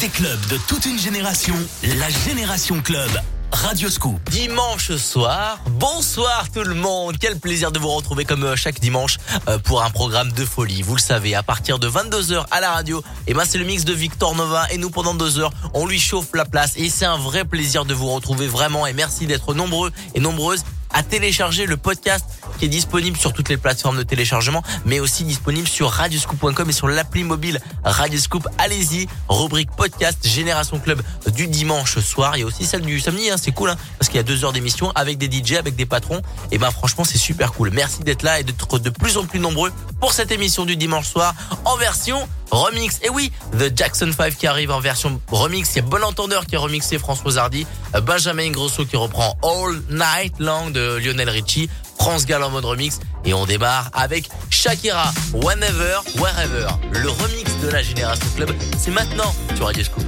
des clubs de toute une génération, la Génération Club. Radio Scoop. Dimanche soir, bonsoir tout le monde. Quel plaisir de vous retrouver comme euh, chaque dimanche euh, pour un programme de folie. Vous le savez, à partir de 22h à la radio, et eh ben c'est le mix de Victor Nova et nous pendant deux heures, on lui chauffe la place et c'est un vrai plaisir de vous retrouver vraiment et merci d'être nombreux et nombreuses à télécharger le podcast qui est disponible sur toutes les plateformes de téléchargement, mais aussi disponible sur radioscoop.com et sur l'appli mobile Radioscoop. Allez-y, rubrique podcast Génération Club du dimanche soir. Il y a aussi celle du samedi, hein, c'est cool, hein, parce qu'il y a deux heures d'émission avec des DJ, avec des patrons. Et ben franchement, c'est super cool. Merci d'être là et d'être de plus en plus nombreux pour cette émission du dimanche soir en version remix. Et oui, The Jackson 5 qui arrive en version remix. Il y a Bon Entendeur qui a remixé François Hardy. Benjamin Grosso qui reprend All Night Long Lionel Richie. France Gall en mode remix. Et on démarre avec Shakira, Whenever, Wherever. Le remix de la Génération Club. C'est maintenant sur Radio Scoop.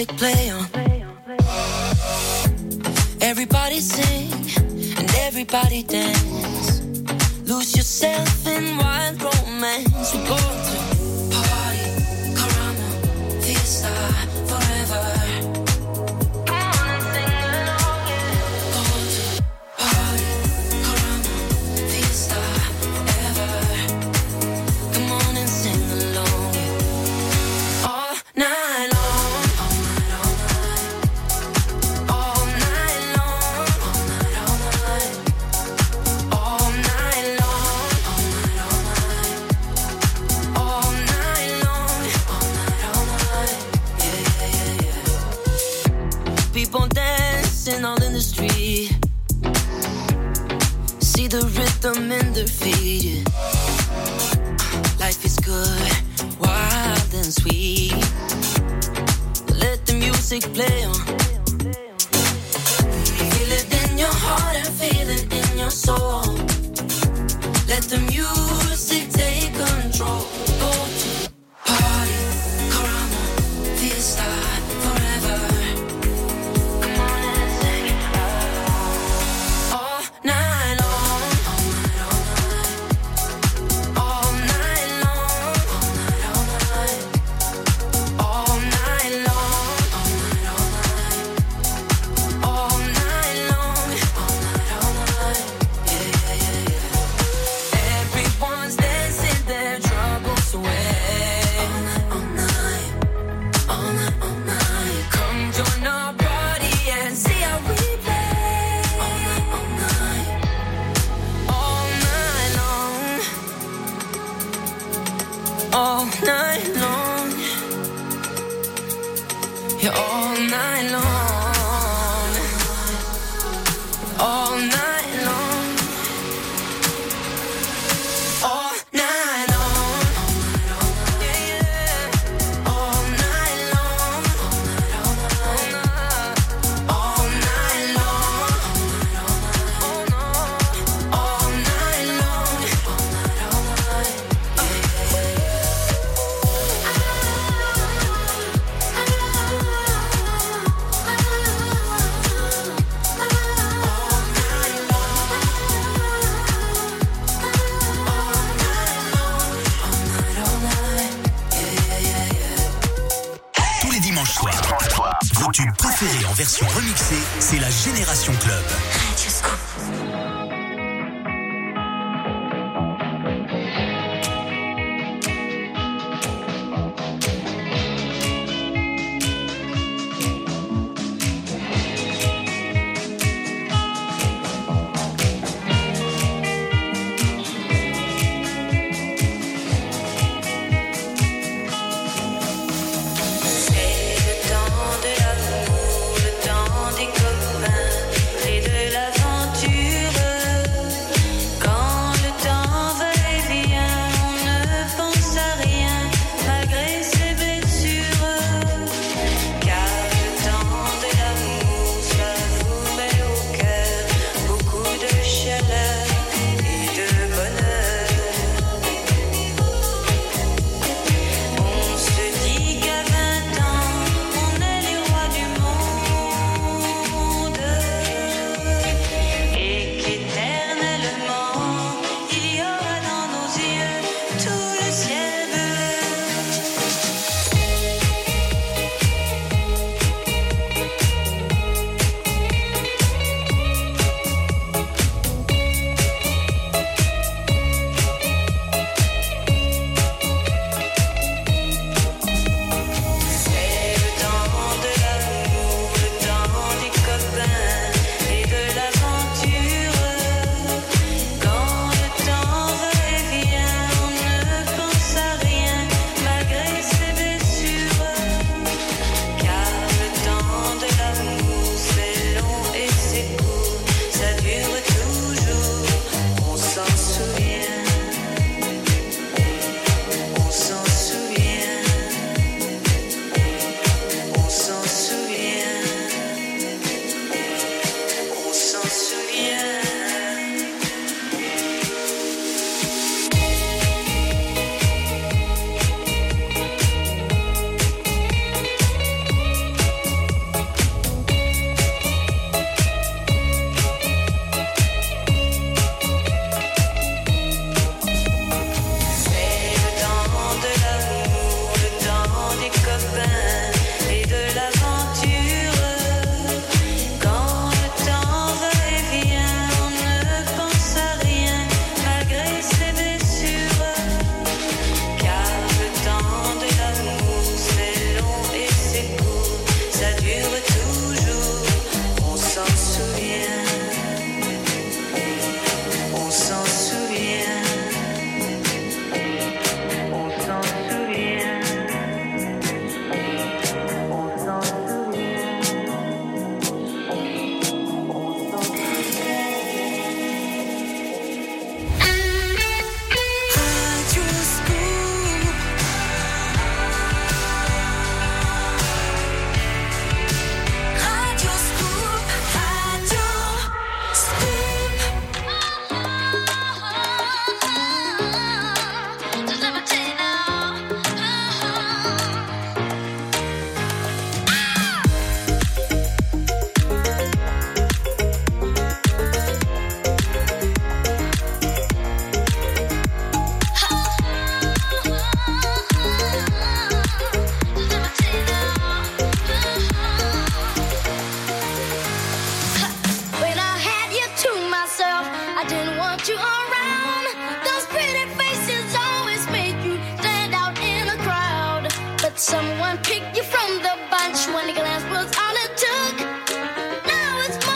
Music play on. Everybody sing and everybody dance.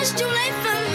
It's too late for me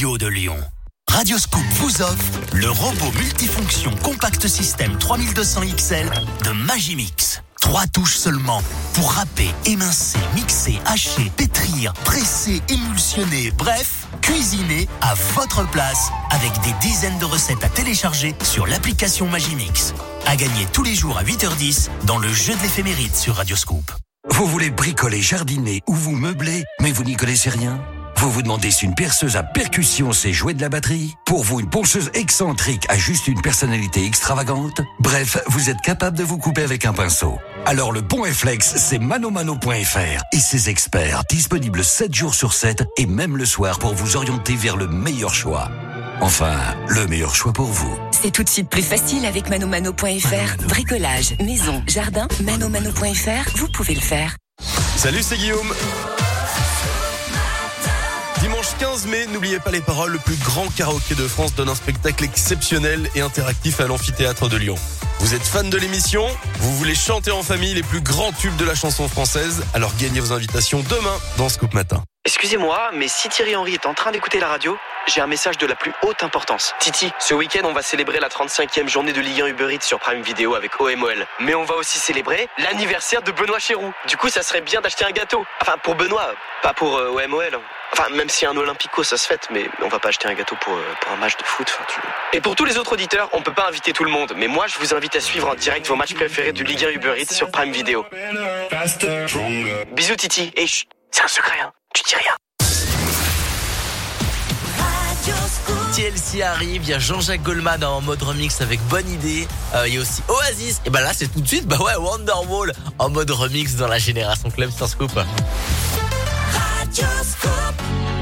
radio de Lyon. Radioscoop vous offre le robot multifonction compact système 3200 XL de Magimix. Trois touches seulement pour râper, émincer, mixer, hacher, pétrir, presser, émulsionner, bref, cuisiner à votre place avec des dizaines de recettes à télécharger sur l'application Magimix. À gagner tous les jours à 8h10 dans le jeu de l'éphémérite sur Radioscoop. Vous voulez bricoler, jardiner ou vous meubler, mais vous n'y connaissez rien? Vous vous demandez si une perceuse à percussion sait jouer de la batterie? Pour vous, une ponceuse excentrique a juste une personnalité extravagante? Bref, vous êtes capable de vous couper avec un pinceau. Alors le bon réflexe, c'est manomano.fr et ses experts, disponibles 7 jours sur 7 et même le soir pour vous orienter vers le meilleur choix. Enfin, le meilleur choix pour vous. C'est tout de suite plus facile avec manomano.fr. Bricolage, maison, jardin, manomano.fr, vous pouvez le faire. Salut, c'est Guillaume. Dimanche 15 mai, n'oubliez pas les paroles, le plus grand karaoké de France donne un spectacle exceptionnel et interactif à l'amphithéâtre de Lyon. Vous êtes fan de l'émission? Vous voulez chanter en famille les plus grands tubes de la chanson française? Alors gagnez vos invitations demain dans Scoop Matin. Excusez-moi, mais si Thierry Henry est en train d'écouter la radio, j'ai un message de la plus haute importance. Titi, ce week-end, on va célébrer la 35e journée de Ligue 1 Uber Eats sur Prime Video avec OMOL. Mais on va aussi célébrer l'anniversaire de Benoît Chéroux. Du coup, ça serait bien d'acheter un gâteau. Enfin, pour Benoît, pas pour euh, OMOL. Enfin, même si un Olympico, ça se fête, mais on va pas acheter un gâteau pour, euh, un match de foot. Enfin, tu- Et pour tous les autres auditeurs, on peut pas inviter tout le monde, mais moi, je vous invite à suivre en direct vos matchs préférés de Ligue 1 Uber Eats sur Prime Video. Bisous, Titi. Et c'est un secret, hein. Tu dis rien. TLC arrive, il y a Jean-Jacques Goldman en mode remix avec Bonne Idée. Euh, il y a aussi Oasis. Et bah là, c'est tout de suite, bah ouais, Wonderwall en mode remix dans la Génération Club sur Scoop. Today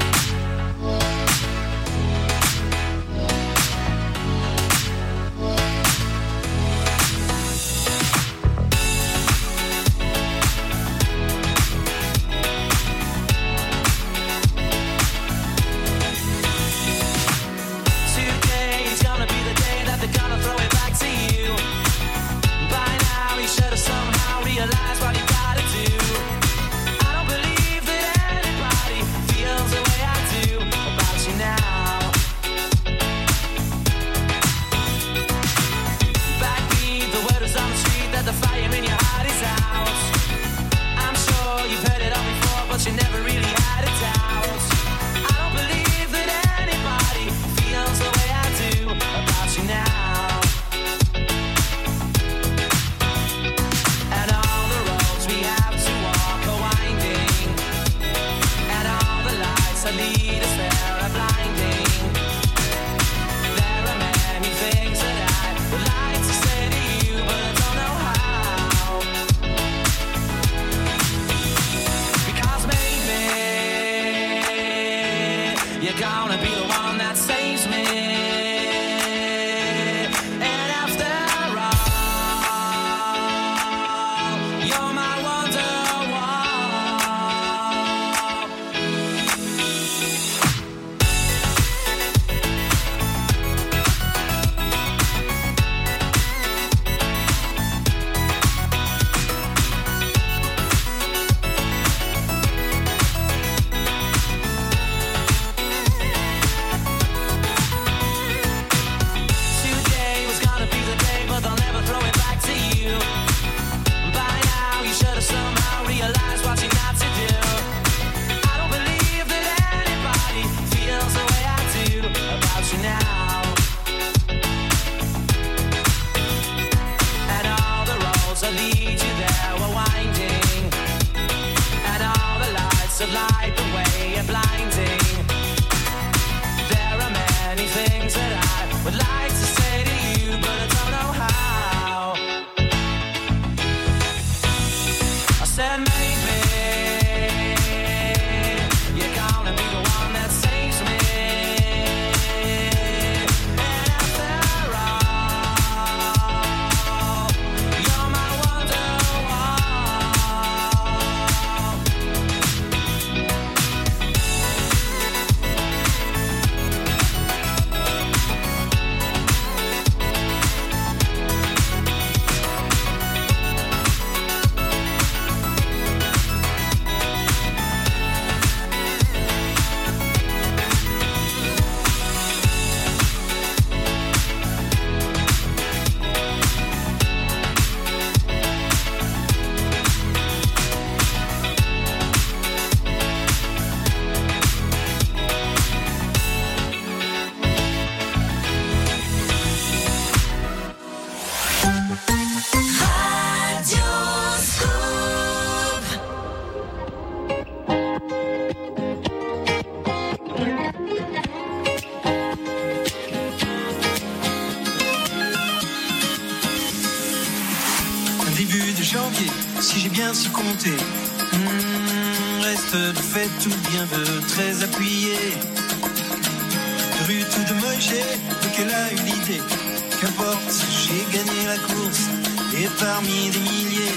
et parmi des milliers.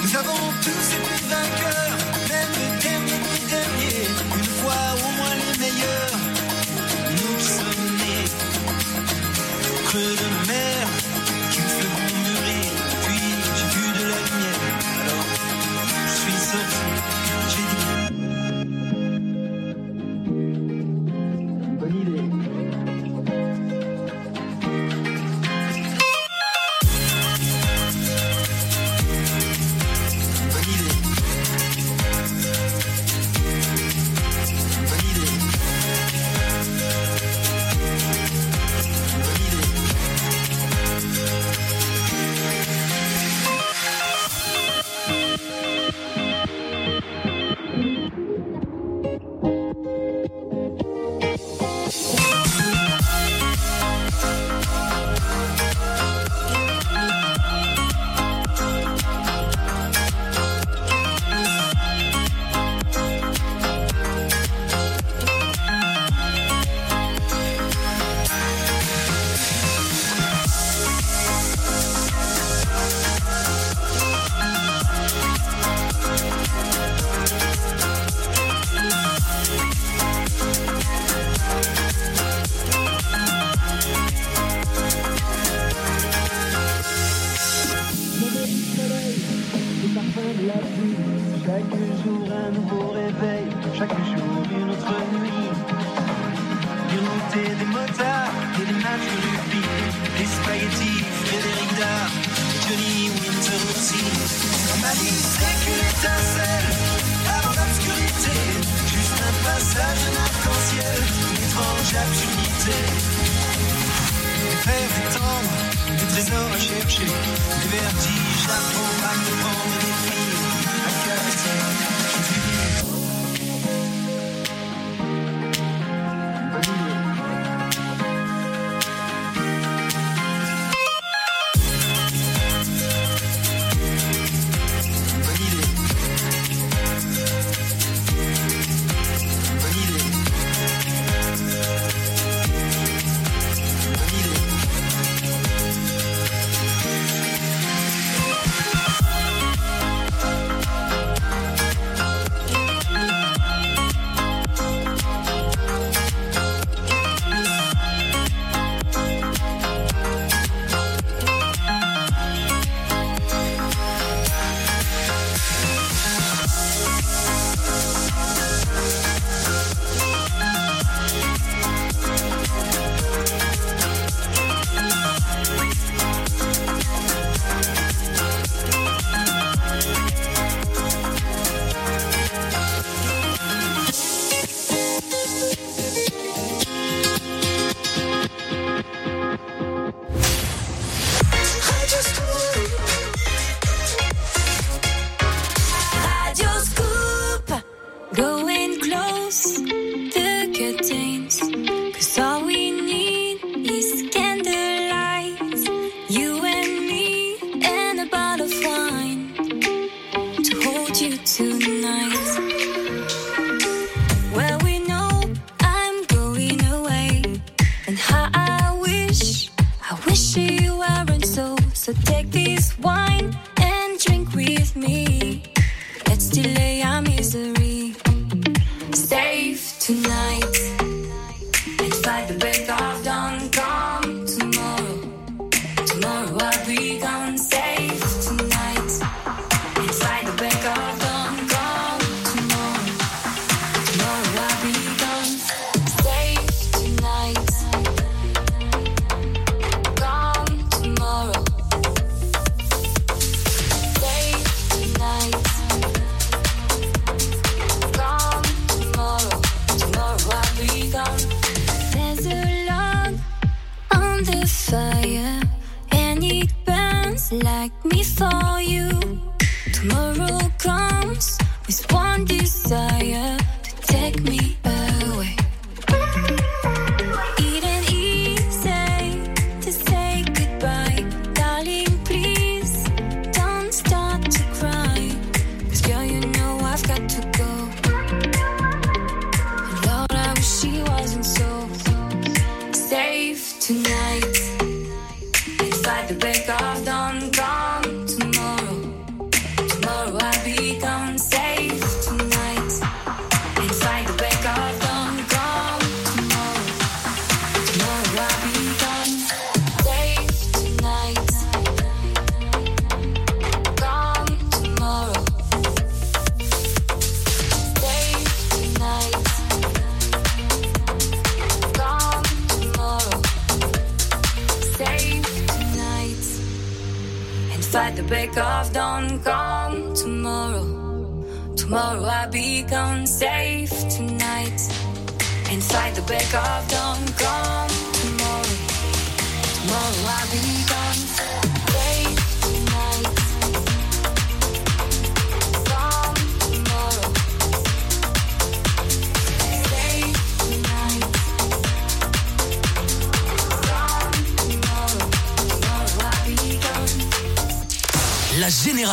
Nous avons tous été vainqueurs,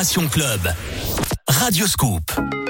Club. Radio Scoop.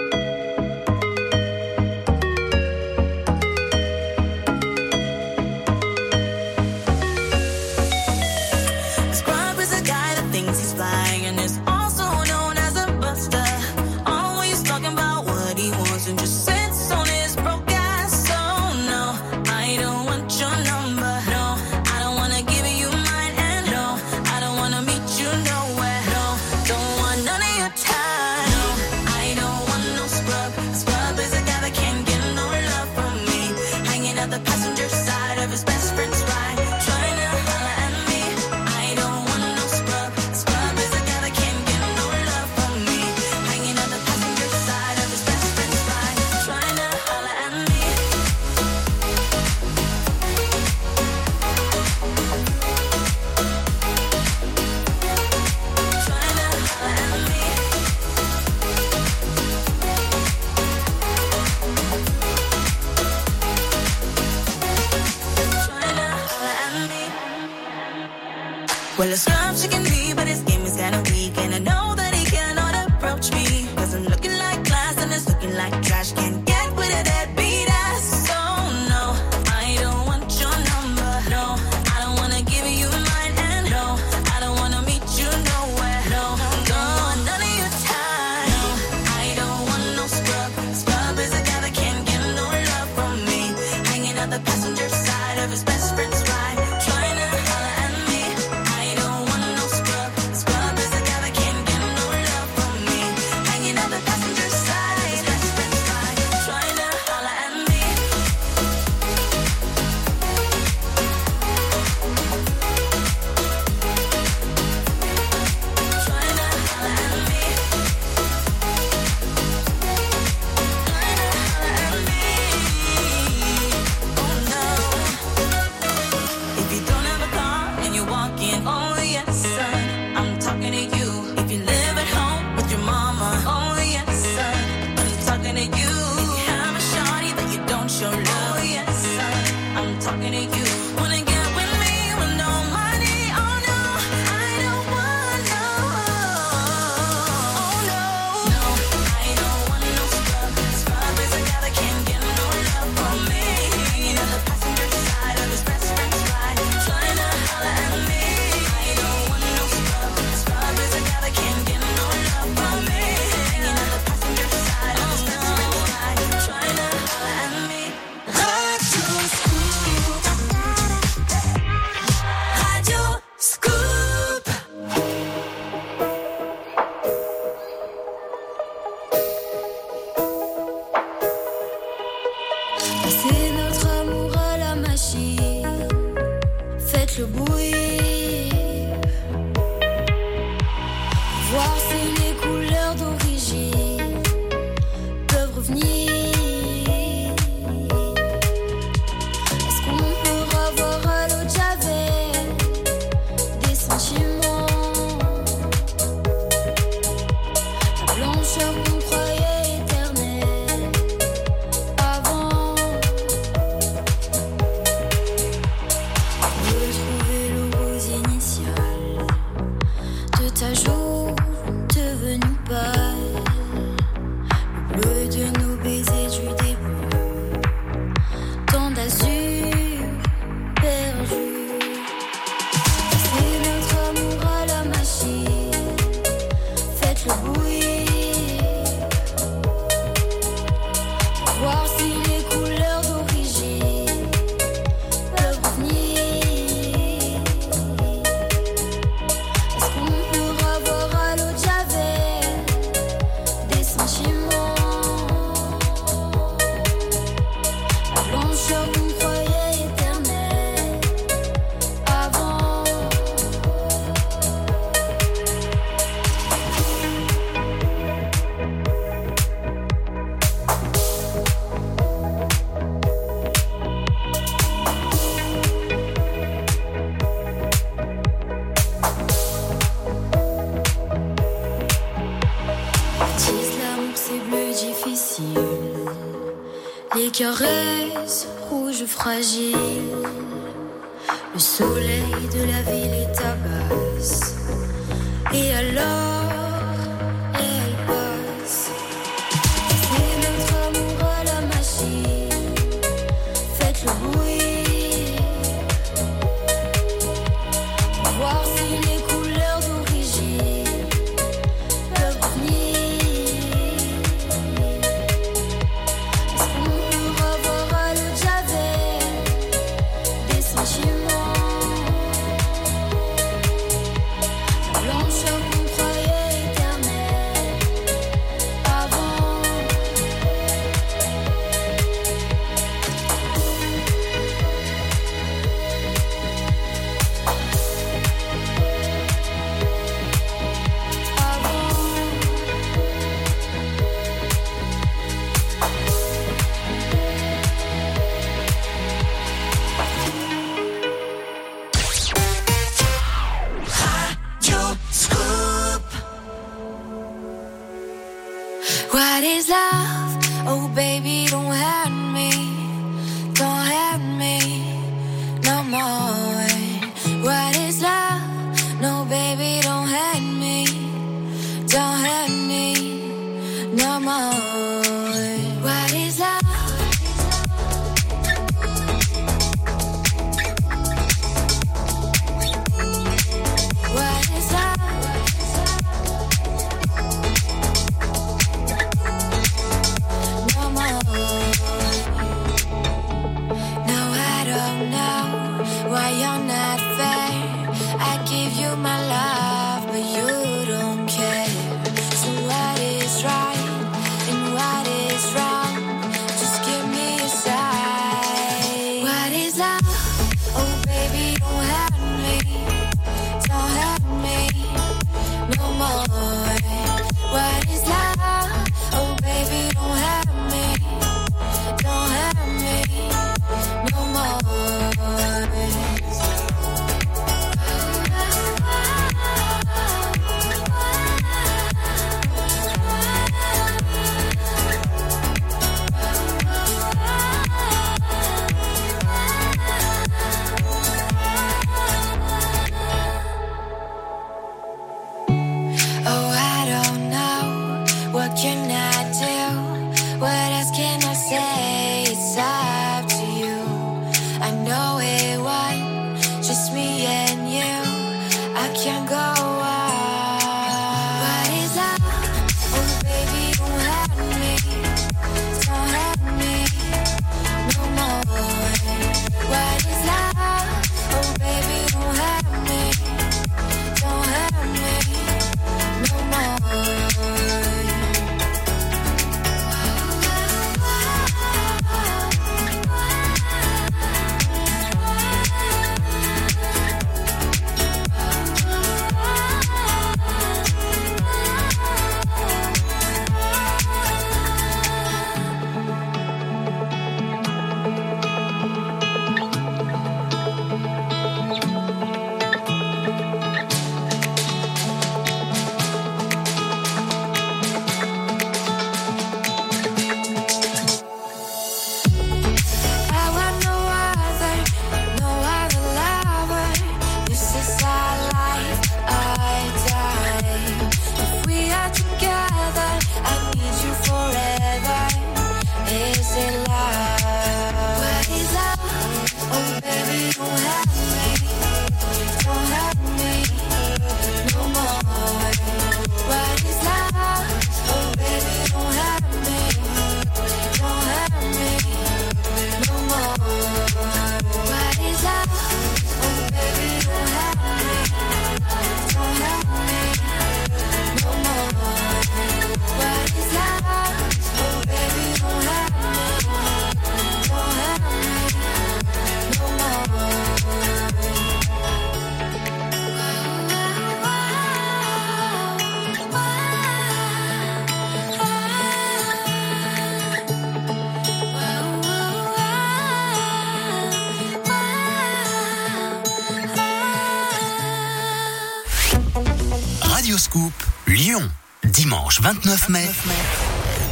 29 mai.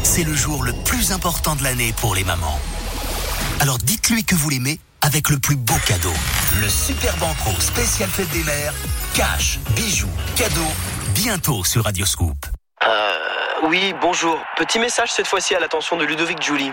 C'est le jour le plus important de l'année pour les mamans. Alors dites-lui que vous l'aimez avec le plus beau cadeau. Le Super Banco spécial fête des mères. Cash, bijoux, cadeaux. Bientôt sur Radio Scoop. Euh, oui, bonjour. Petit message cette fois-ci à l'attention de Ludovic Julie.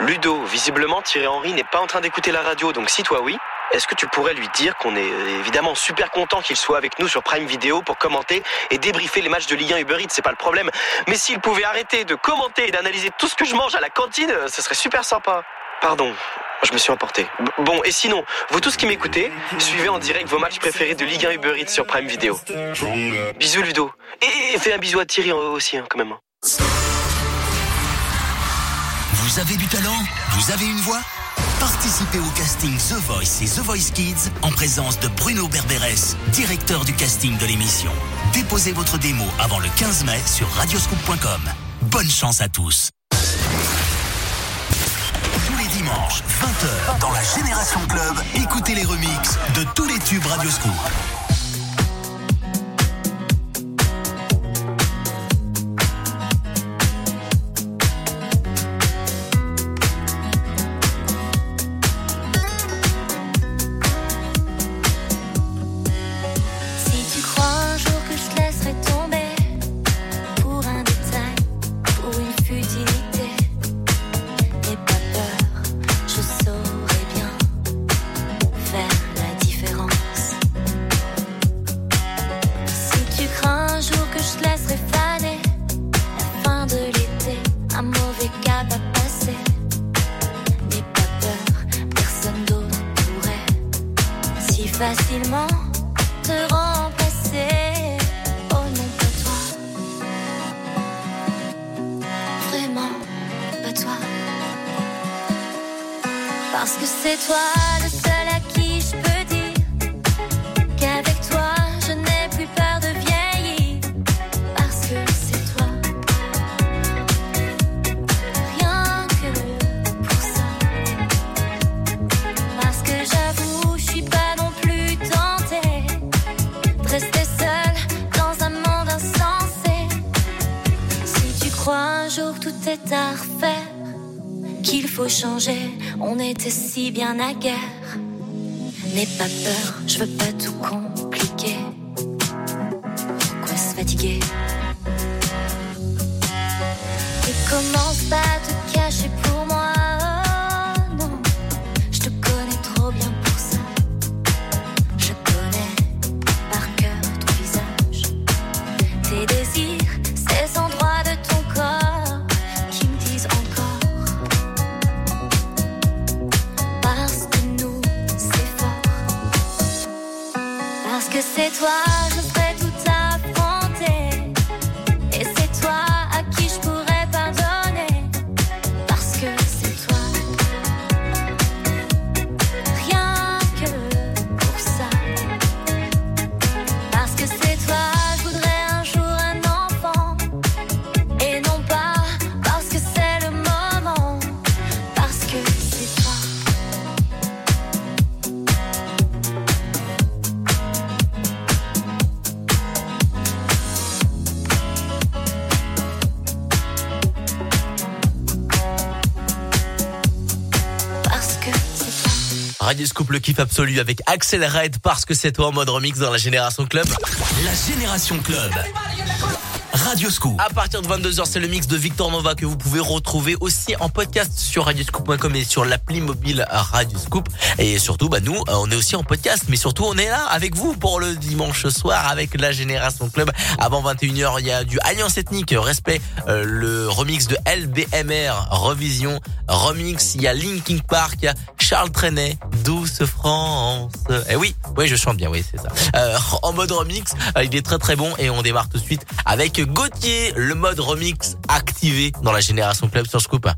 Ludo, visiblement Thierry Henry n'est pas en train d'écouter la radio, donc si toi oui, est-ce que tu pourrais lui dire qu'on est évidemment super content qu'il soit avec nous sur Prime Video pour commenter et débriefer les matchs de Ligue 1 Uber Eats, c'est pas le problème. Mais s'il pouvait arrêter de commenter et d'analyser tout ce que je mange à la cantine, euh, ce serait super sympa. Pardon, je me suis emporté. Bon, et sinon, vous tous qui m'écoutez, suivez en direct vos matchs préférés de Ligue 1 Uber Eats sur Prime Video. Bisous Ludo. Et, fais un bisou à Thierry euh, aussi, hein, quand même. Vous avez du talent? Vous avez une voix? Participez au casting The Voice et The Voice Kids en présence de Bruno Berberes, directeur du casting de l'émission. Déposez votre démo avant le 15 mai sur radioscoop.com. Bonne chance à tous. Tous les dimanches, 20h, dans la Génération Club, écoutez les remixes de tous les tubes Radioscoop. On était si bien à guerre. N'aie pas peur, je veux pas tout compliquer. Scoop le kiff absolu avec Axel Red parce que c'est toi en mode remix dans la Génération Club. La Génération Club. Radio Scoop. À partir de 22h, c'est le mix de Victor Nova que vous pouvez retrouver aussi en podcast sur radioscoop.com et sur l'appli mobile Radio Scoop. Et surtout, bah, nous, euh, on est aussi en podcast, mais surtout, on est là avec vous pour le dimanche soir avec la Génération Club. Avant 21h, il y a du Alliance Ethnique, respect, euh, le remix de LBMR, revision, remix, il y a Linkin Park, il y a Charles Trenet, Douce France. Eh oui, oui, je chante bien, oui, c'est ça. Euh, en mode remix, euh, il est très très bon et on démarre tout de suite avec Gauthier, le mode remix activé dans la Génération Club sur Scoop.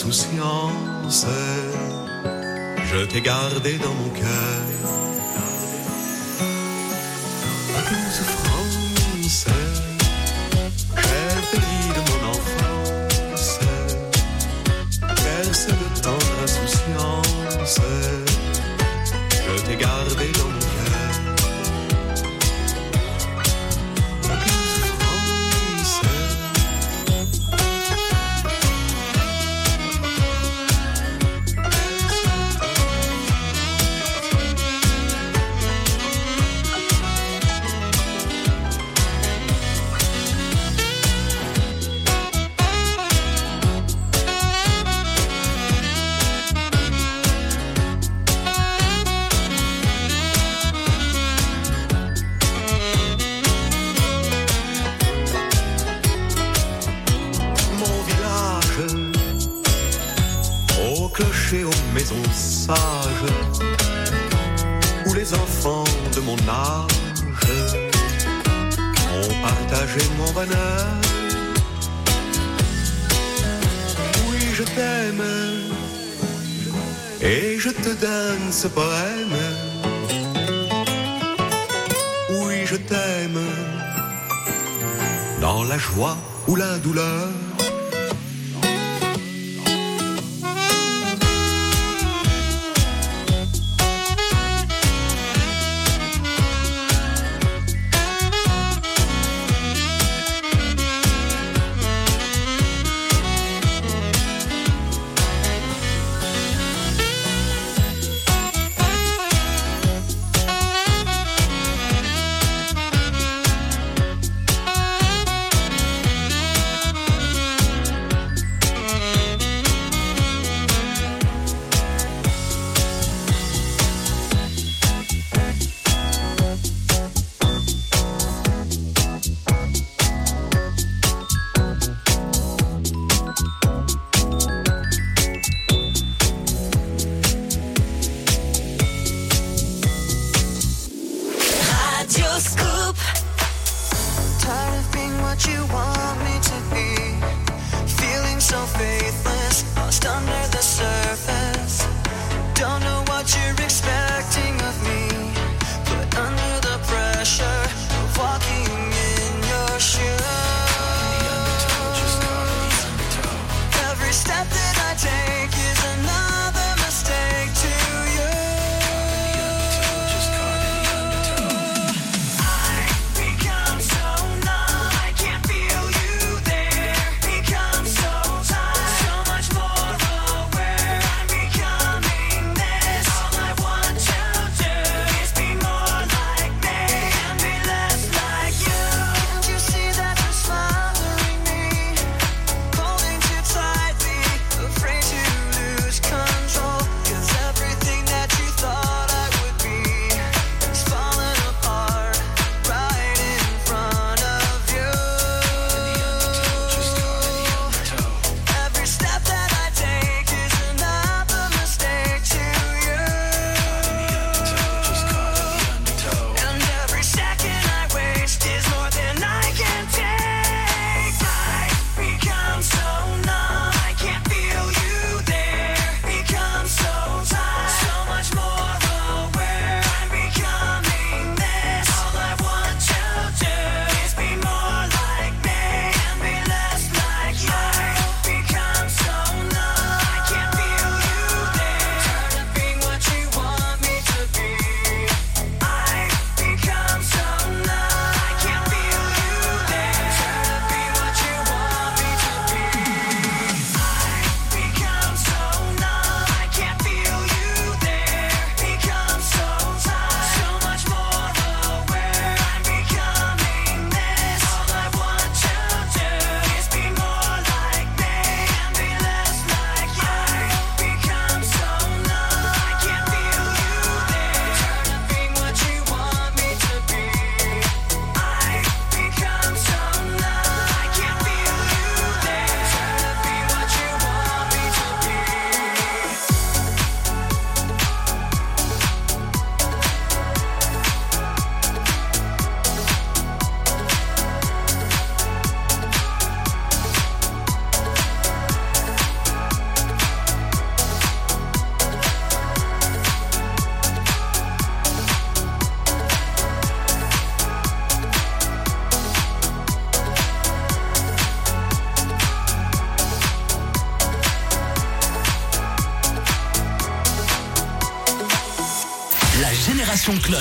insouciance. Je t'ai gardé dans mon cœur les enfants de mon âge ont partagé mon bonheur. Oui, je t'aime et je te donne ce poème. Oui, je t'aime dans la joie ou la douleur.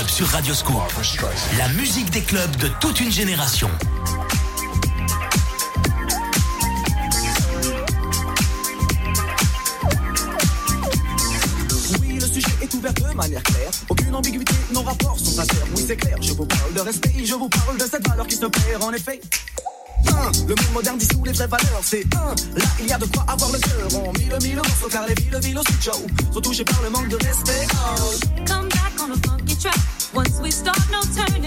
sur Radio Scoop. La musique des clubs de toute une génération. Oui, le sujet est ouvert de manière claire. Aucune ambiguïté, nos rapports sont sincères. Oui, c'est clair, je vous parle de respect, je vous parle de cette valeur qui se perd en effet. Le monde moderne dissout les vraies valeurs, c'est un Là, il y a de quoi avoir le cœur. On mille, mille morceaux car les villes, villes au sud show sont touchées par le manque de respect. Oh. Come Once we start, no turning.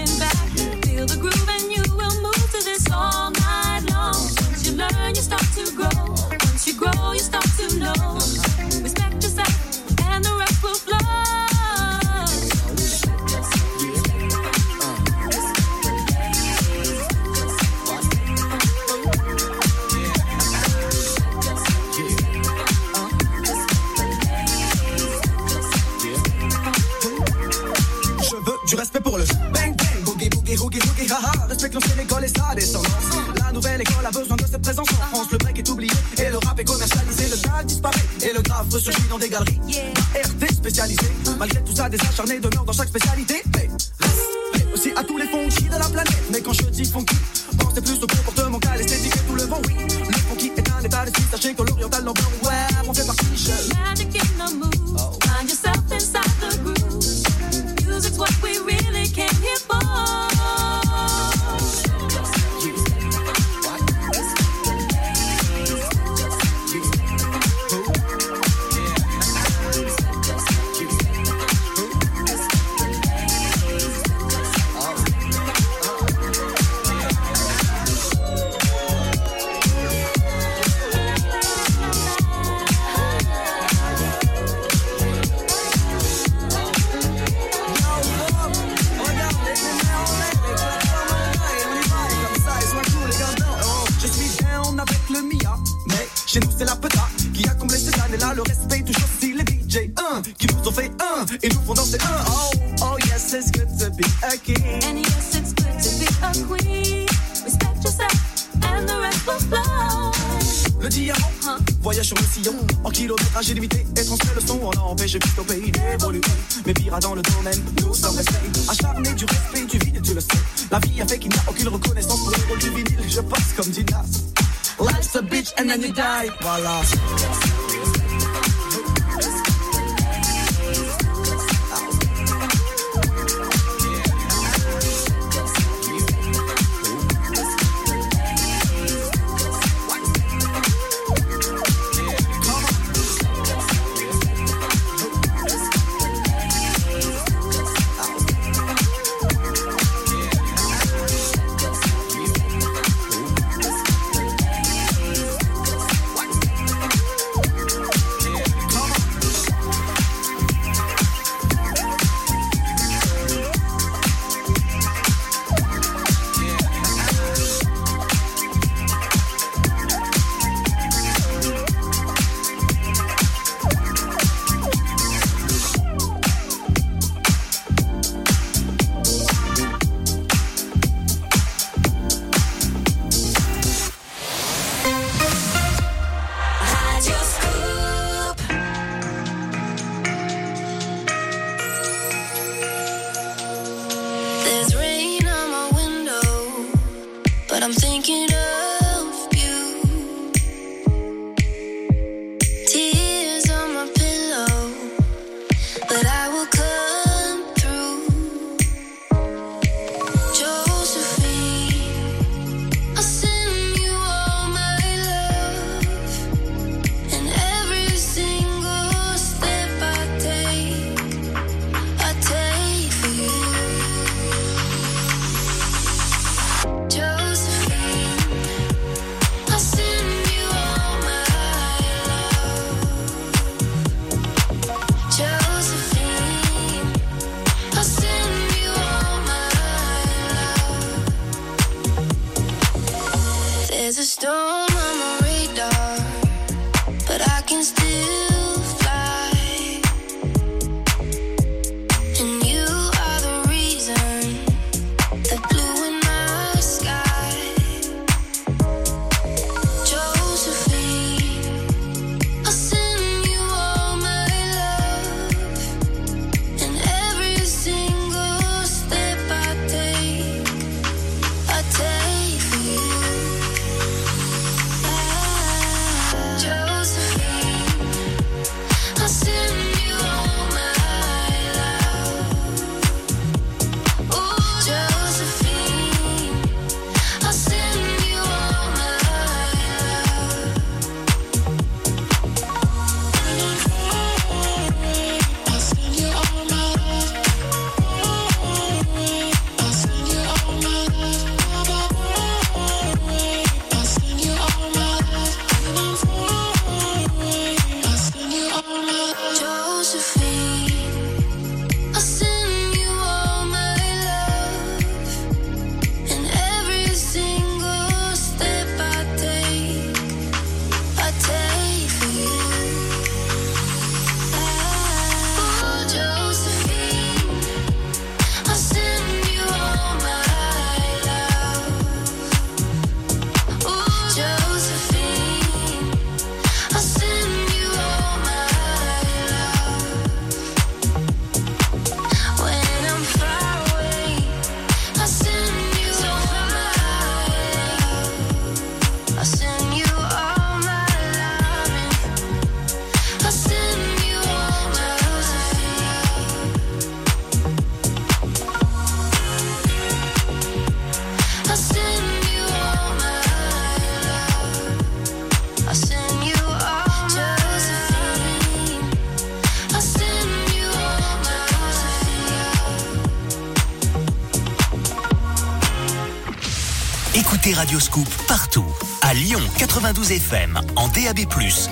Radioscoop partout. À Lyon 92 FM, en DAB+,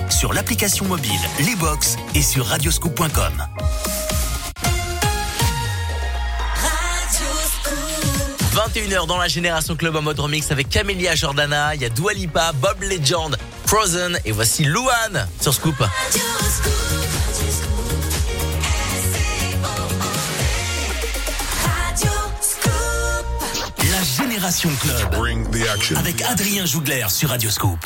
sur l'application mobile, les box et sur radioscoop.com. 21h dans la Génération Club en mode remix avec Camélia Jordana, il y Bob Legend, Frozen et voici Luan sur -Scoop. Génération Club. Avec Adrien Jougler sur Radioscope.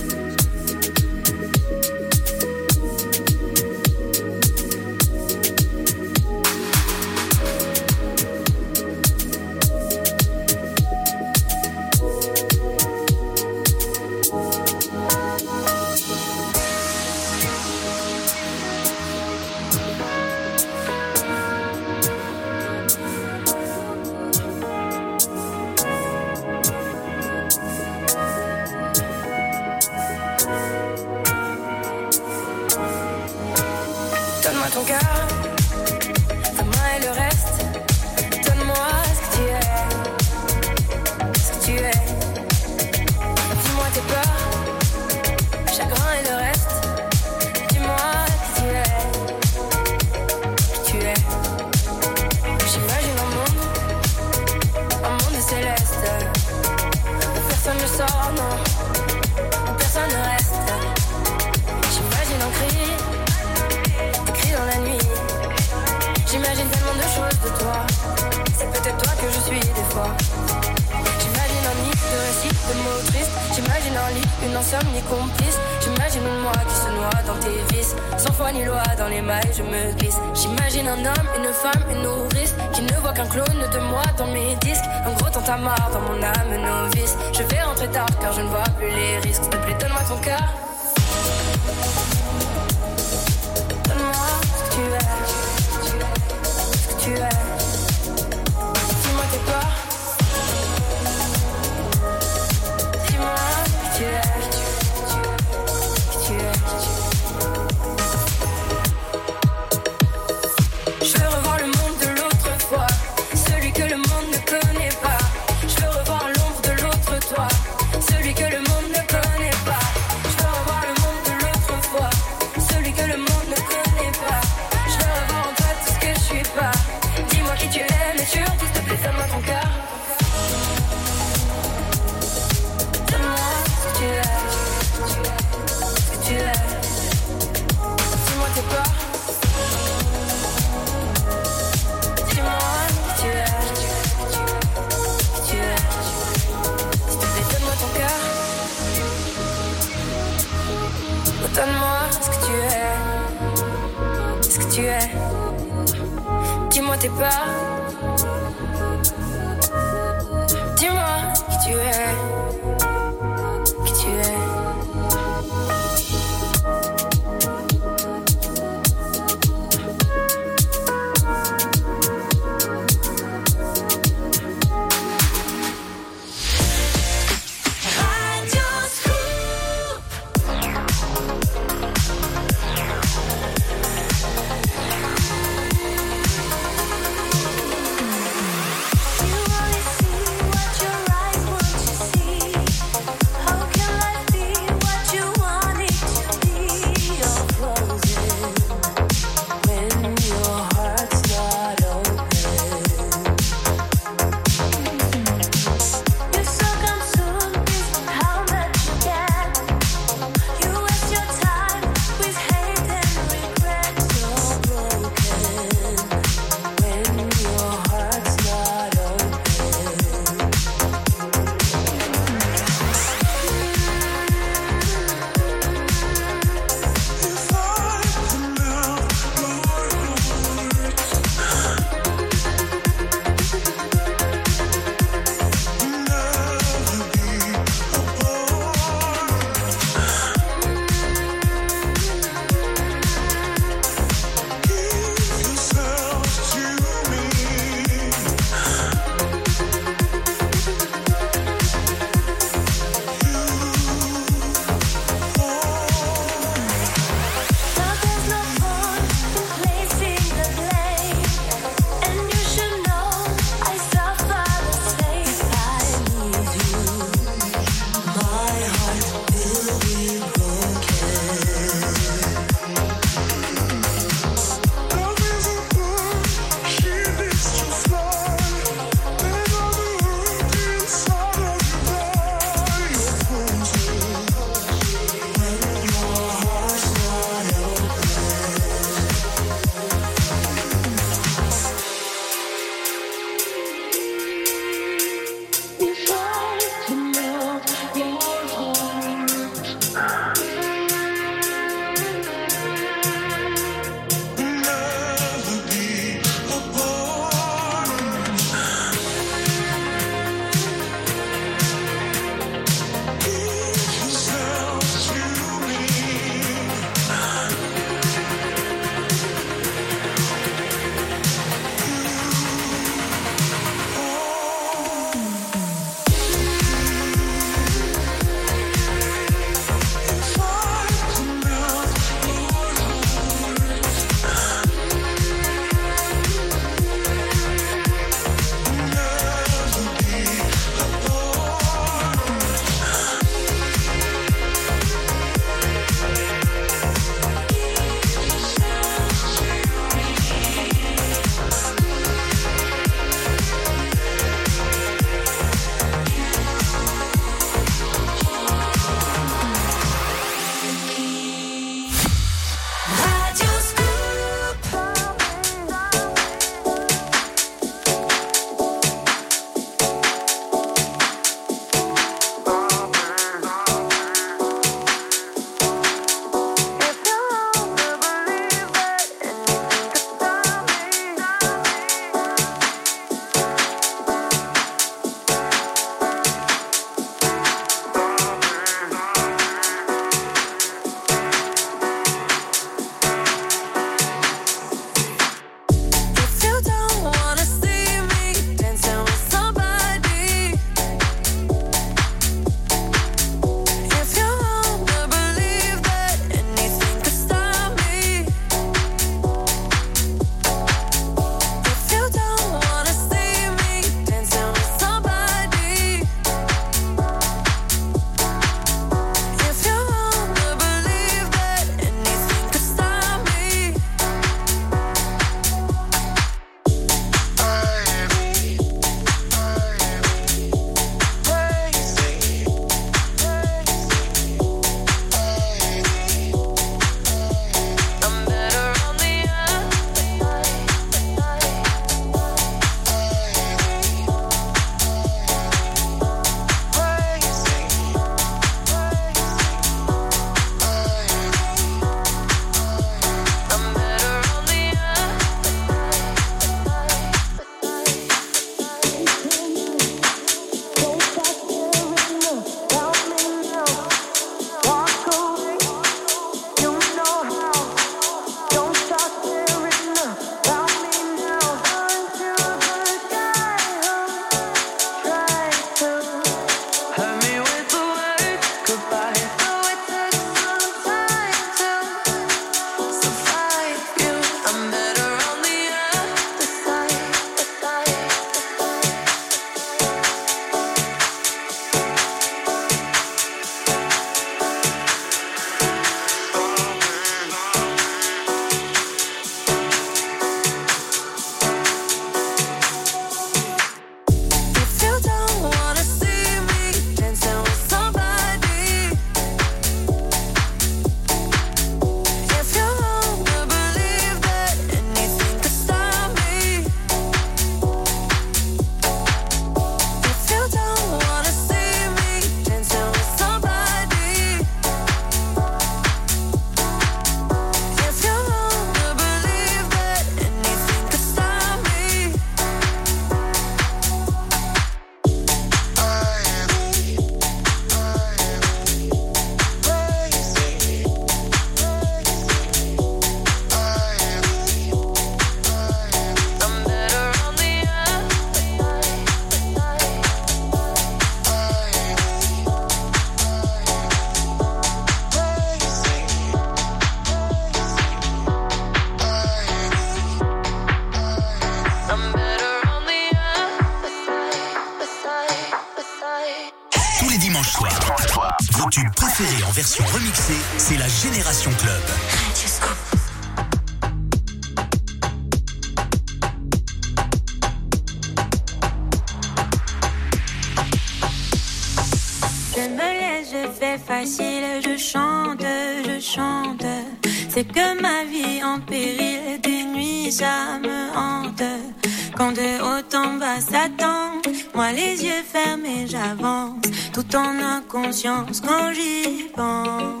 conscience quand j'y pense.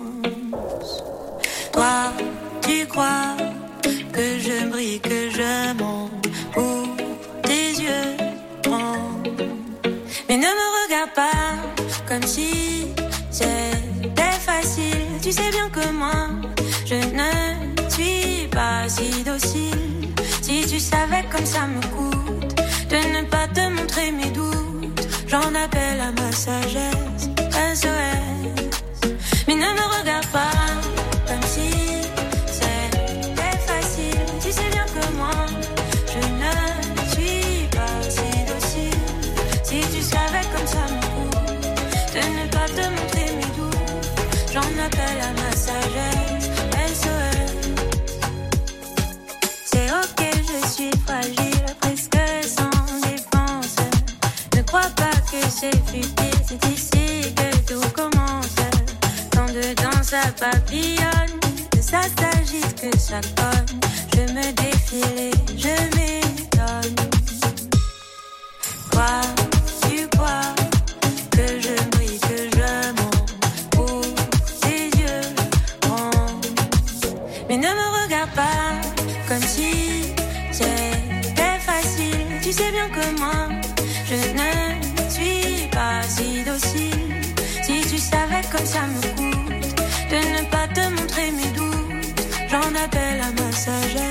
c'est futé, c'est ici que tout commence. Tant de danse ça papillonne, que ça s'agite, que ça cogne. Je me défile et je m'étonne. Quoi? ça me coûte de ne pas te montrer mes doutes. J'en appelle à ma sagesse.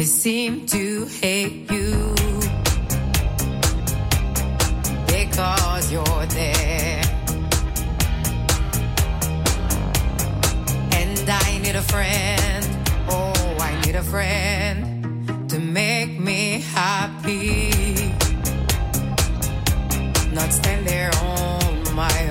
They seem to hate you because you're there. And I need a friend. Oh, I need a friend to make me happy. Not stand there on my own.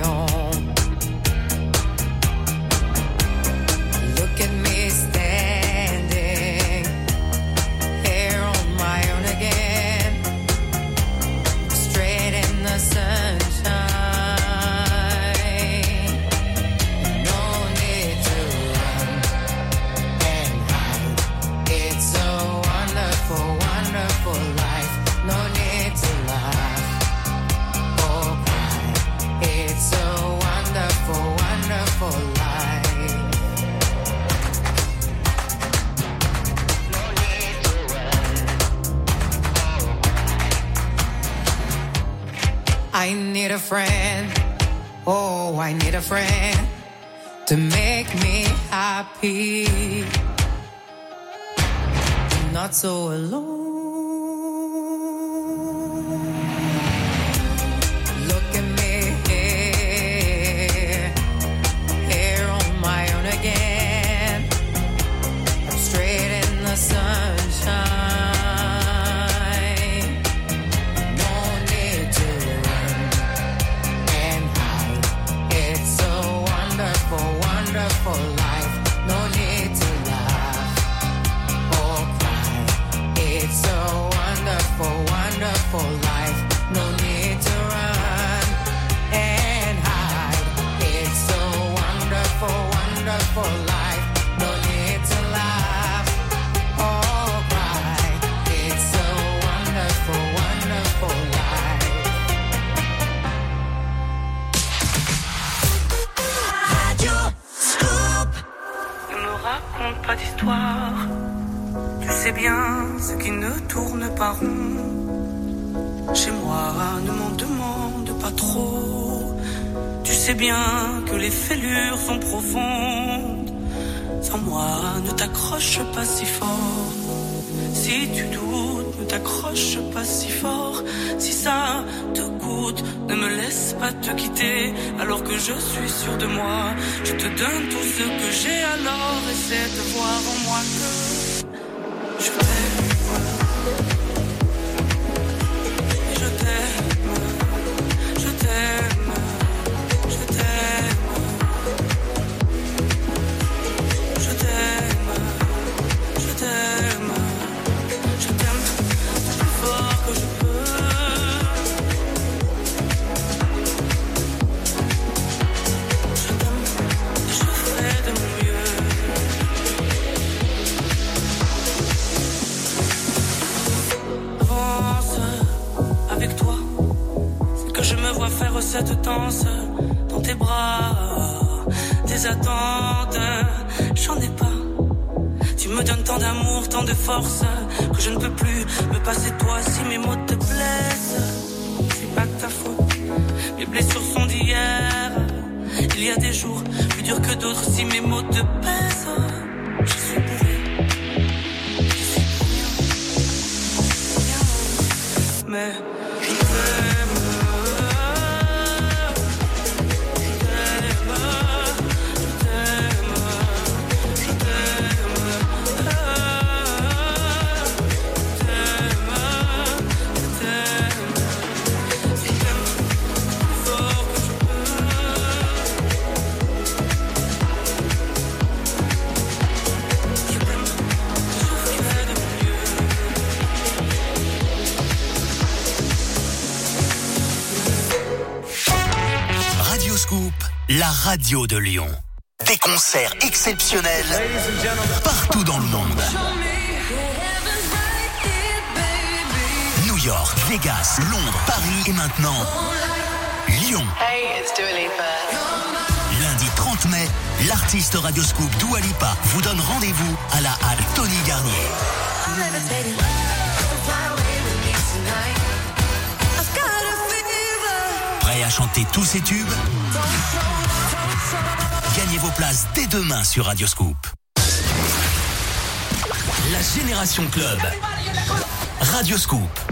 need a friend. Oh, I need a friend to make me happy. I'm not so alone. radio de Lyon. Des concerts exceptionnels partout dans le monde. New York, Vegas, Londres, Paris et maintenant Lyon. Lundi 30 mai, l'artiste Radioscope Dua Lipa vous donne rendez-vous à la halle Tony Garnier. Prêt à chanter tous ses tubes? Gagnez vos places dès demain sur Radioscoop. La Génération Club. Radioscoop.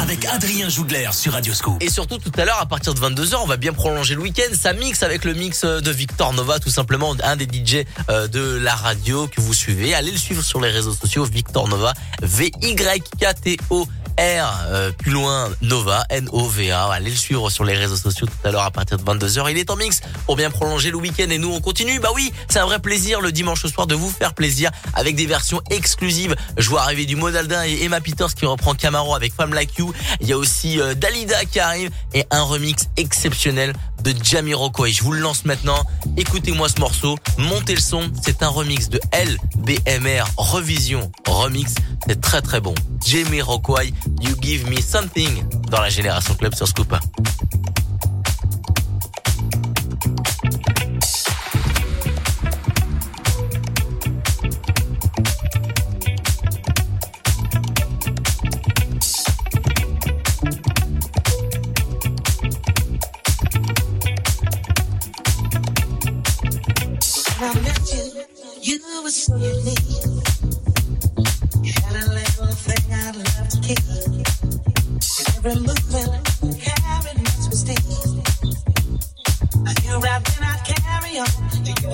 Avec Adrien Jougler sur Radioscope. Et surtout tout à l'heure à partir de 22h on va bien prolonger le week-end. Ça mixe avec le mix euh, de Victor Nova tout simplement un des DJ euh, de la radio que vous suivez. Allez le suivre sur les réseaux sociaux Victor Nova V Y K T O R euh, plus loin Nova N O V A. Allez le suivre sur les réseaux sociaux tout à l'heure à partir de 22h il est en mix pour bien prolonger le week-end et nous on continue. Bah oui c'est un vrai plaisir le dimanche soir de vous faire plaisir avec des versions exclusives. Je vois arriver du Modaldin et Emma Peters qui reprend Camaro avec Femme Like You. Il y a aussi euh, Dalida qui arrive et un remix exceptionnel de Jamiroquai. Je vous le lance maintenant. Écoutez-moi ce morceau. Montez le son. C'est un remix de LBMR Revision Remix. C'est très très bon. Jamiroquai, You Give Me Something dans la Génération Club sur Scoop.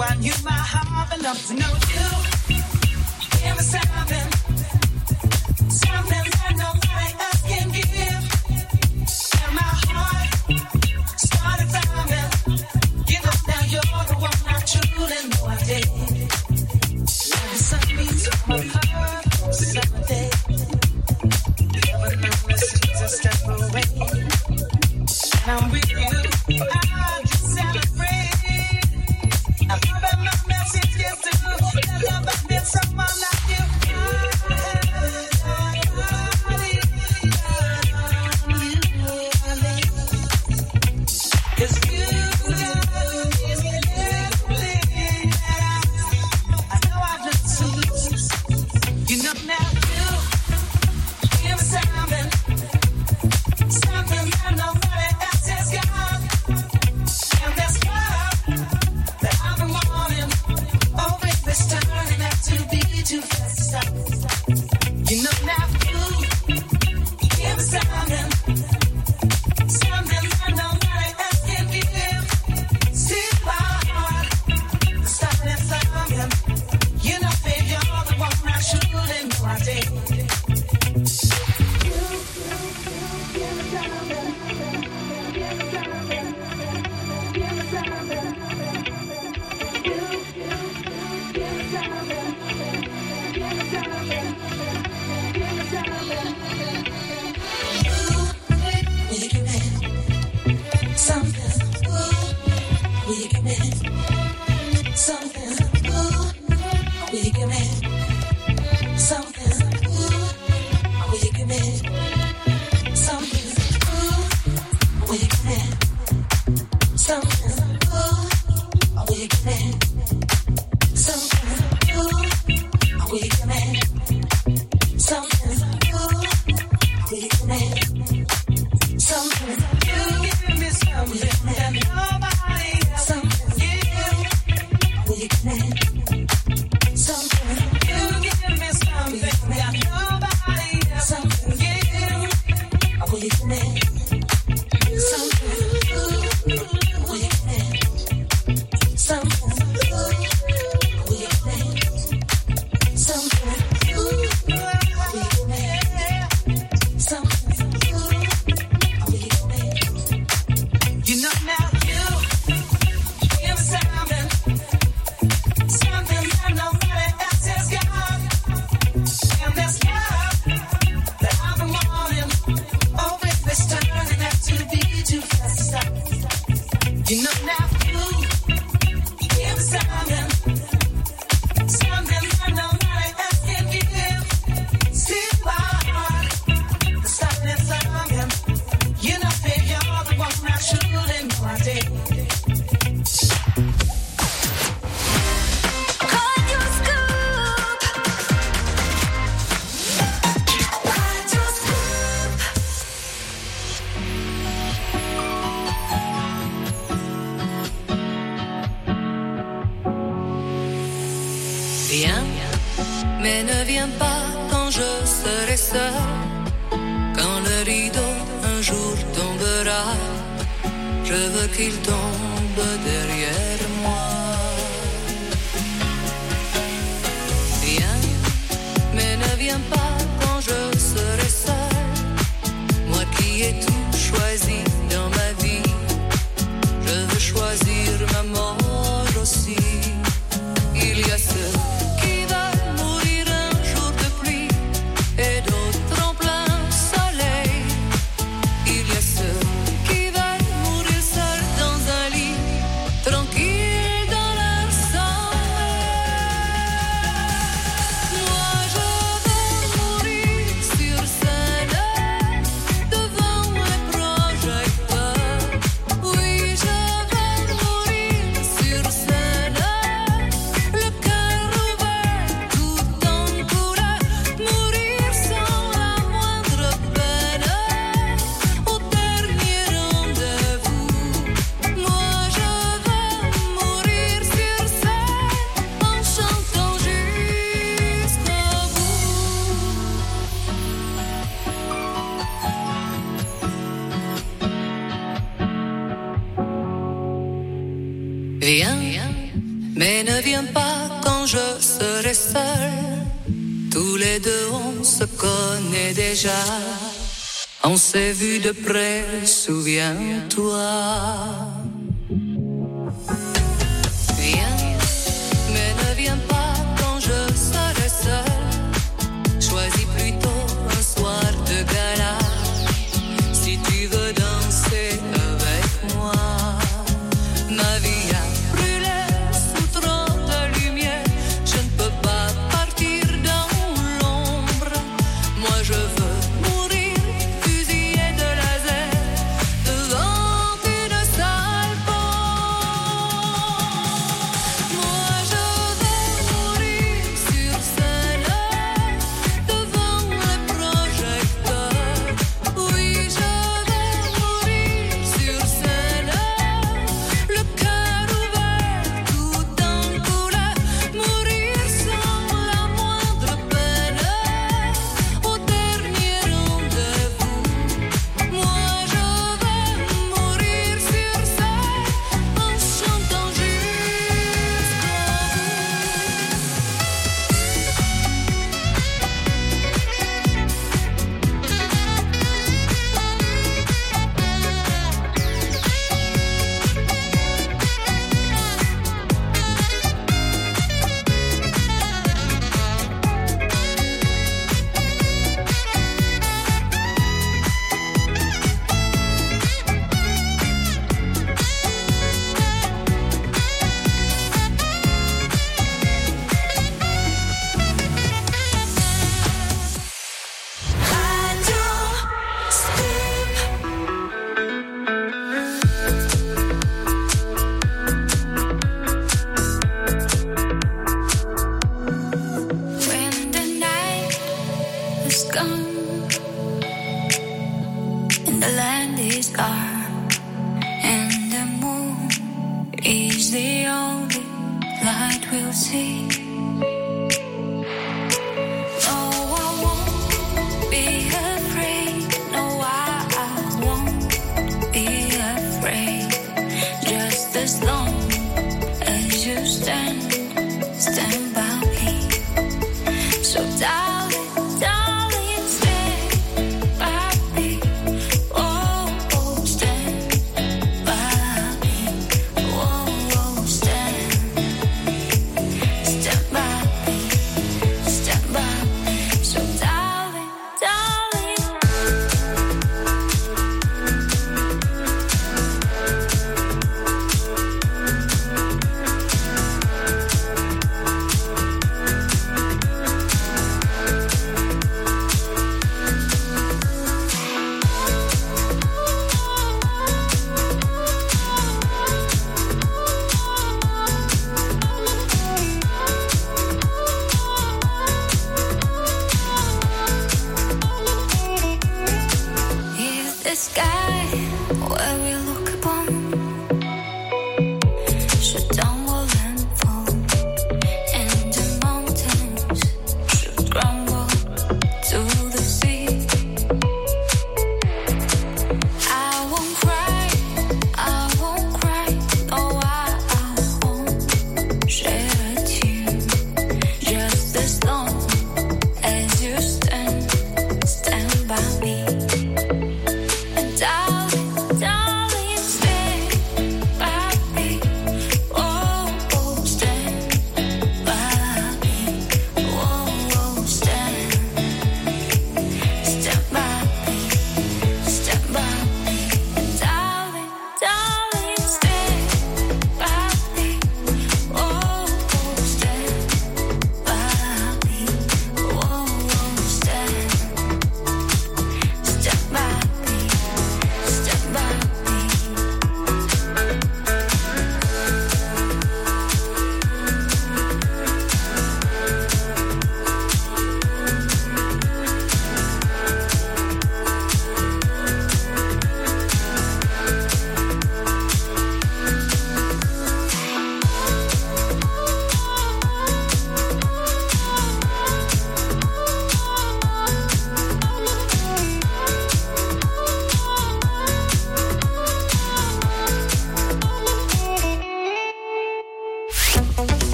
I knew my heart belonged to know you. Give me something, s'est vu de près, souviens-toi.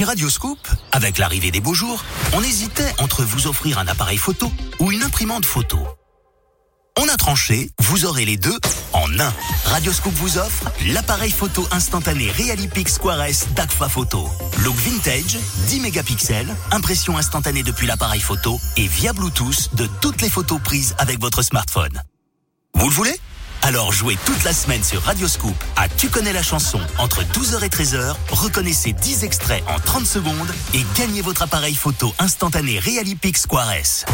Chez Radioscoop, avec l'arrivée des beaux jours, on hésitait entre vous offrir un appareil photo ou une imprimante photo. On a tranché, vous aurez les deux en un. Radioscoop vous offre l'appareil photo instantané Realipix Square S d'Agfa Photo. Look vintage, 10 mégapixels, impression instantanée depuis l'appareil photo et via Bluetooth de toutes les photos prises avec votre smartphone. Vous le voulez? Alors jouez toute la semaine sur Radioscoop à Tu connais la chanson entre 12h et 13h, reconnaissez 10 extraits en 30 secondes et gagnez votre appareil photo instantané Realipix Square S.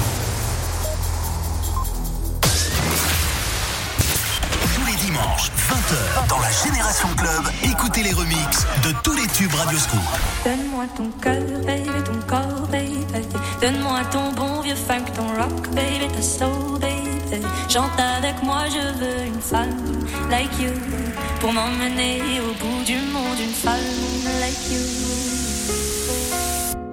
Tous les dimanches, 20h, dans la Génération Club, écoutez les remixes de tous les tubes Radioscoop. Donne-moi ton cœur, baby, ton corps, baby. Donne-moi ton bon vieux funk, ton rock, baby, ta soul, baby. Chante avec moi, je veux une femme like you. Pour m'emmener au bout du monde, une femme like you.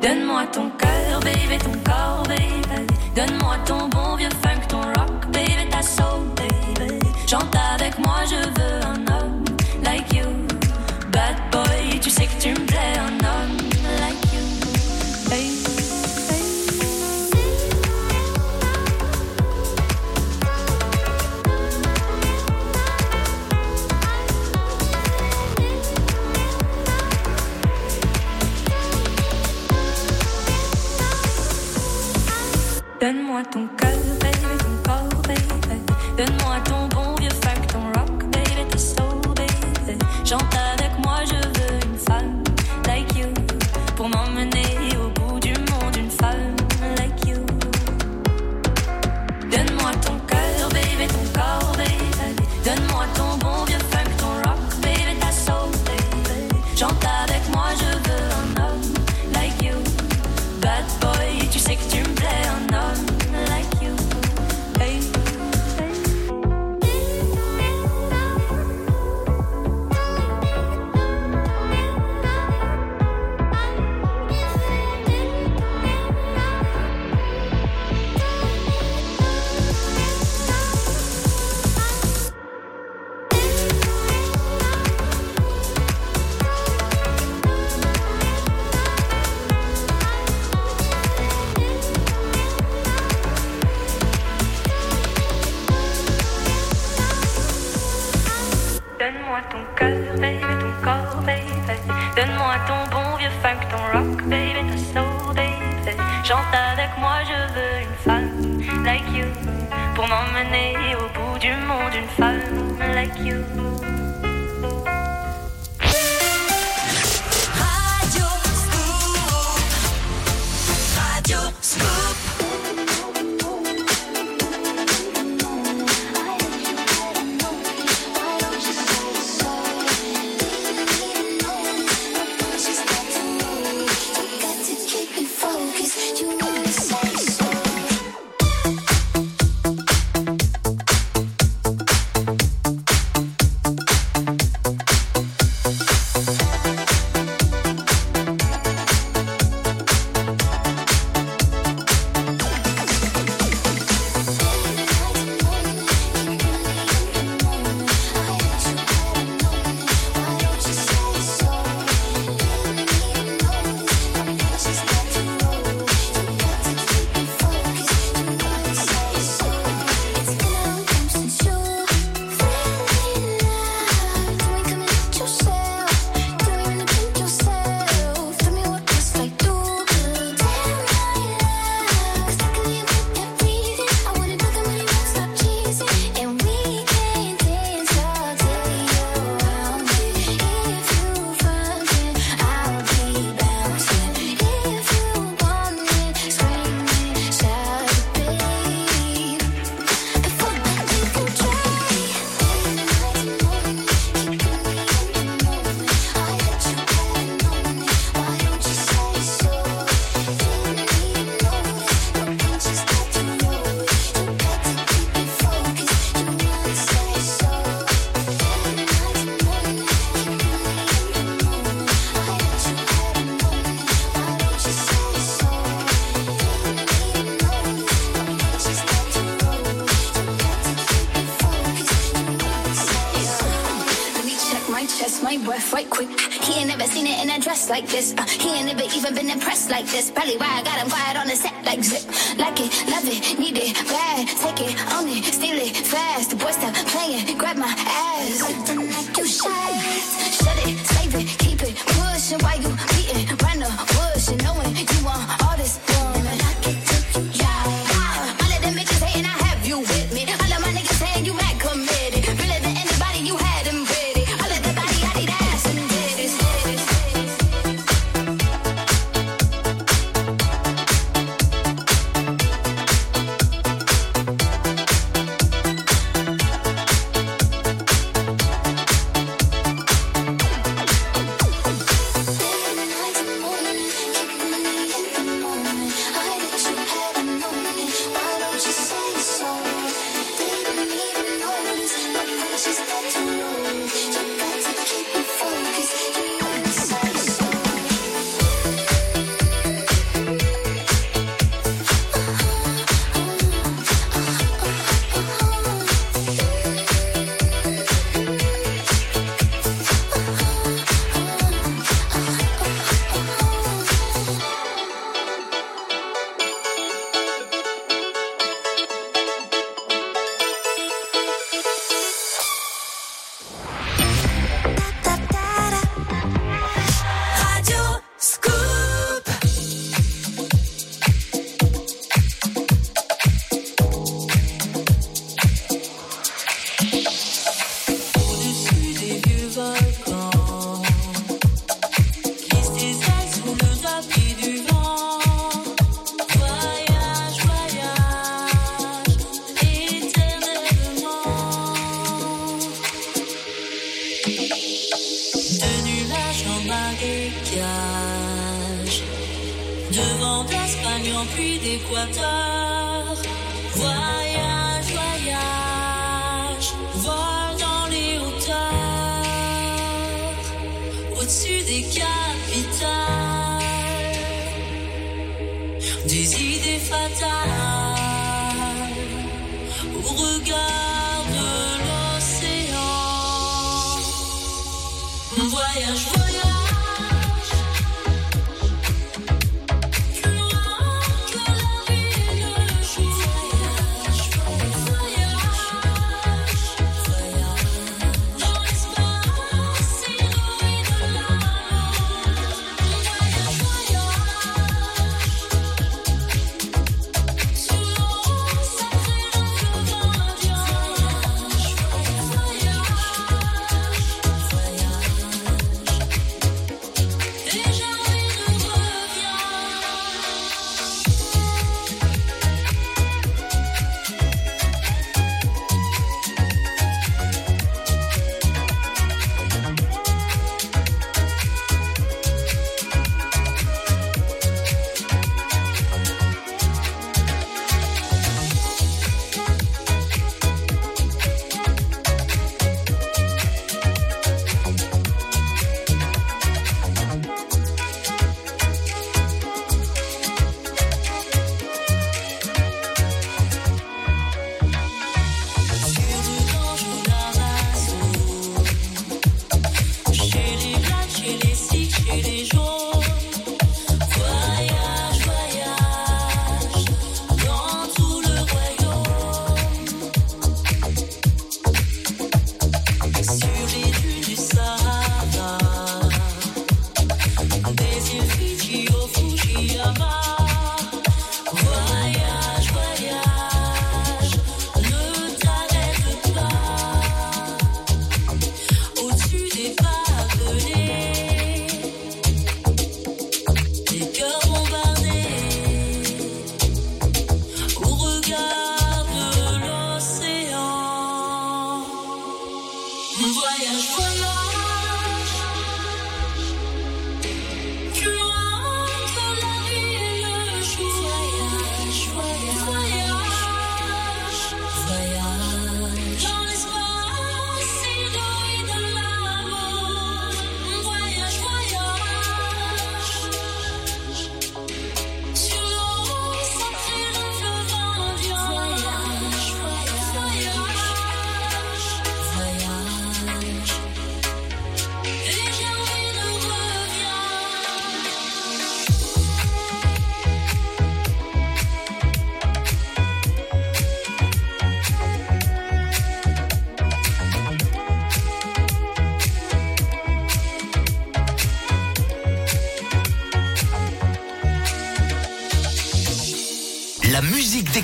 Donne-moi ton cœur, baby, ton corps, baby. Donne-moi ton bon vieux funk, ton rock, baby, ta soul, baby. Chante avec moi, je veux un homme like you. Bad boy, tu sais que tu me plais, Donne-moi ton cœur,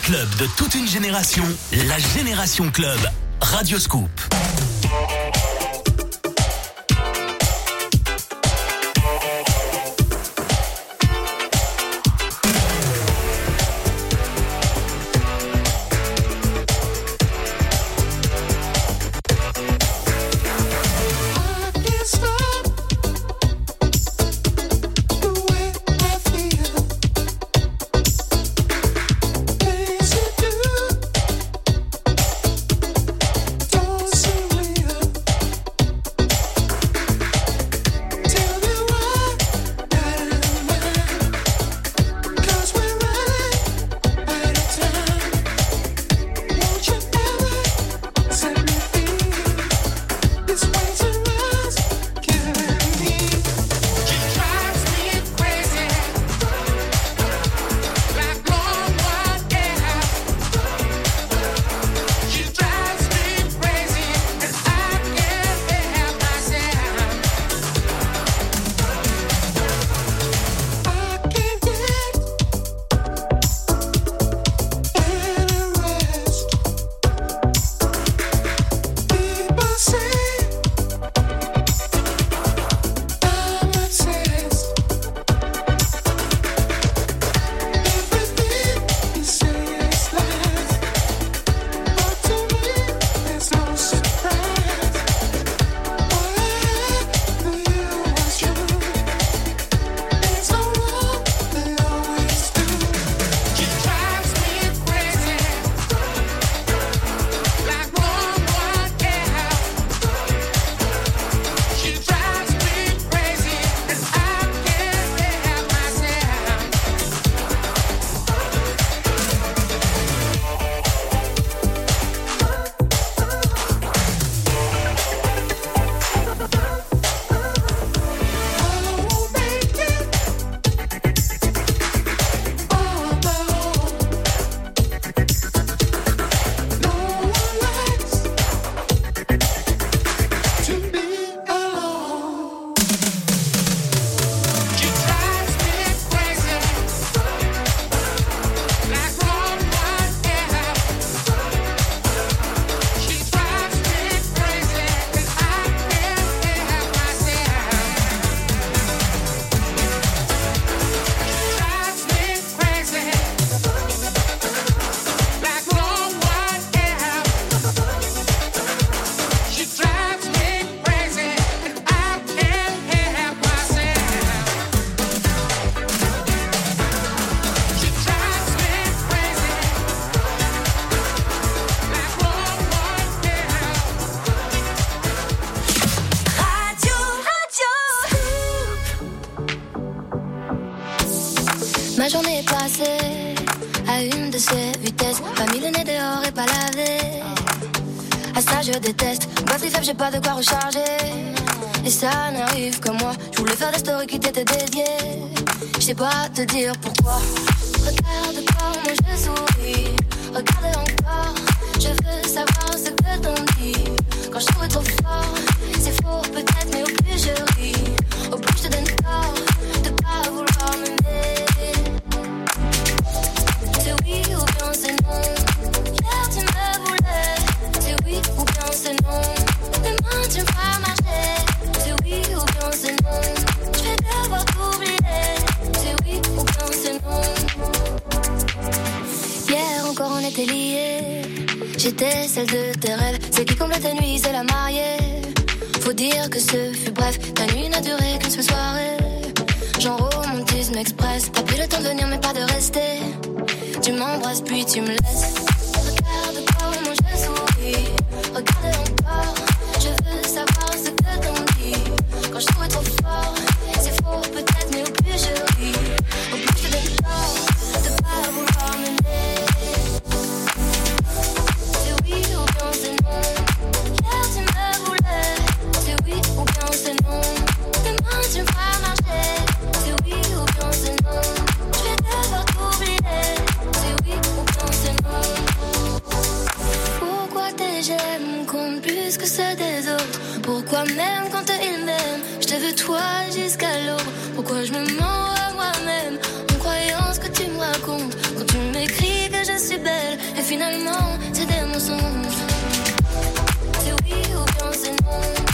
club de toute une génération, la Génération Club. Radio Scoop. pas de quoi recharger. Et ça n'arrive que moi. Je voulais faire des stories qui t'étaient dédiées. Je sais pas te dire pourquoi. plus que ceux des autres. Pourquoi même quand ils m'aiment Je te veux toi jusqu'à l'eau Pourquoi je me mens à moi-même En croyant ce que tu me racontes? Quand tu m'écris que je suis belle Et finalement c'est des mensonges. C'est oui ou bien c'est non?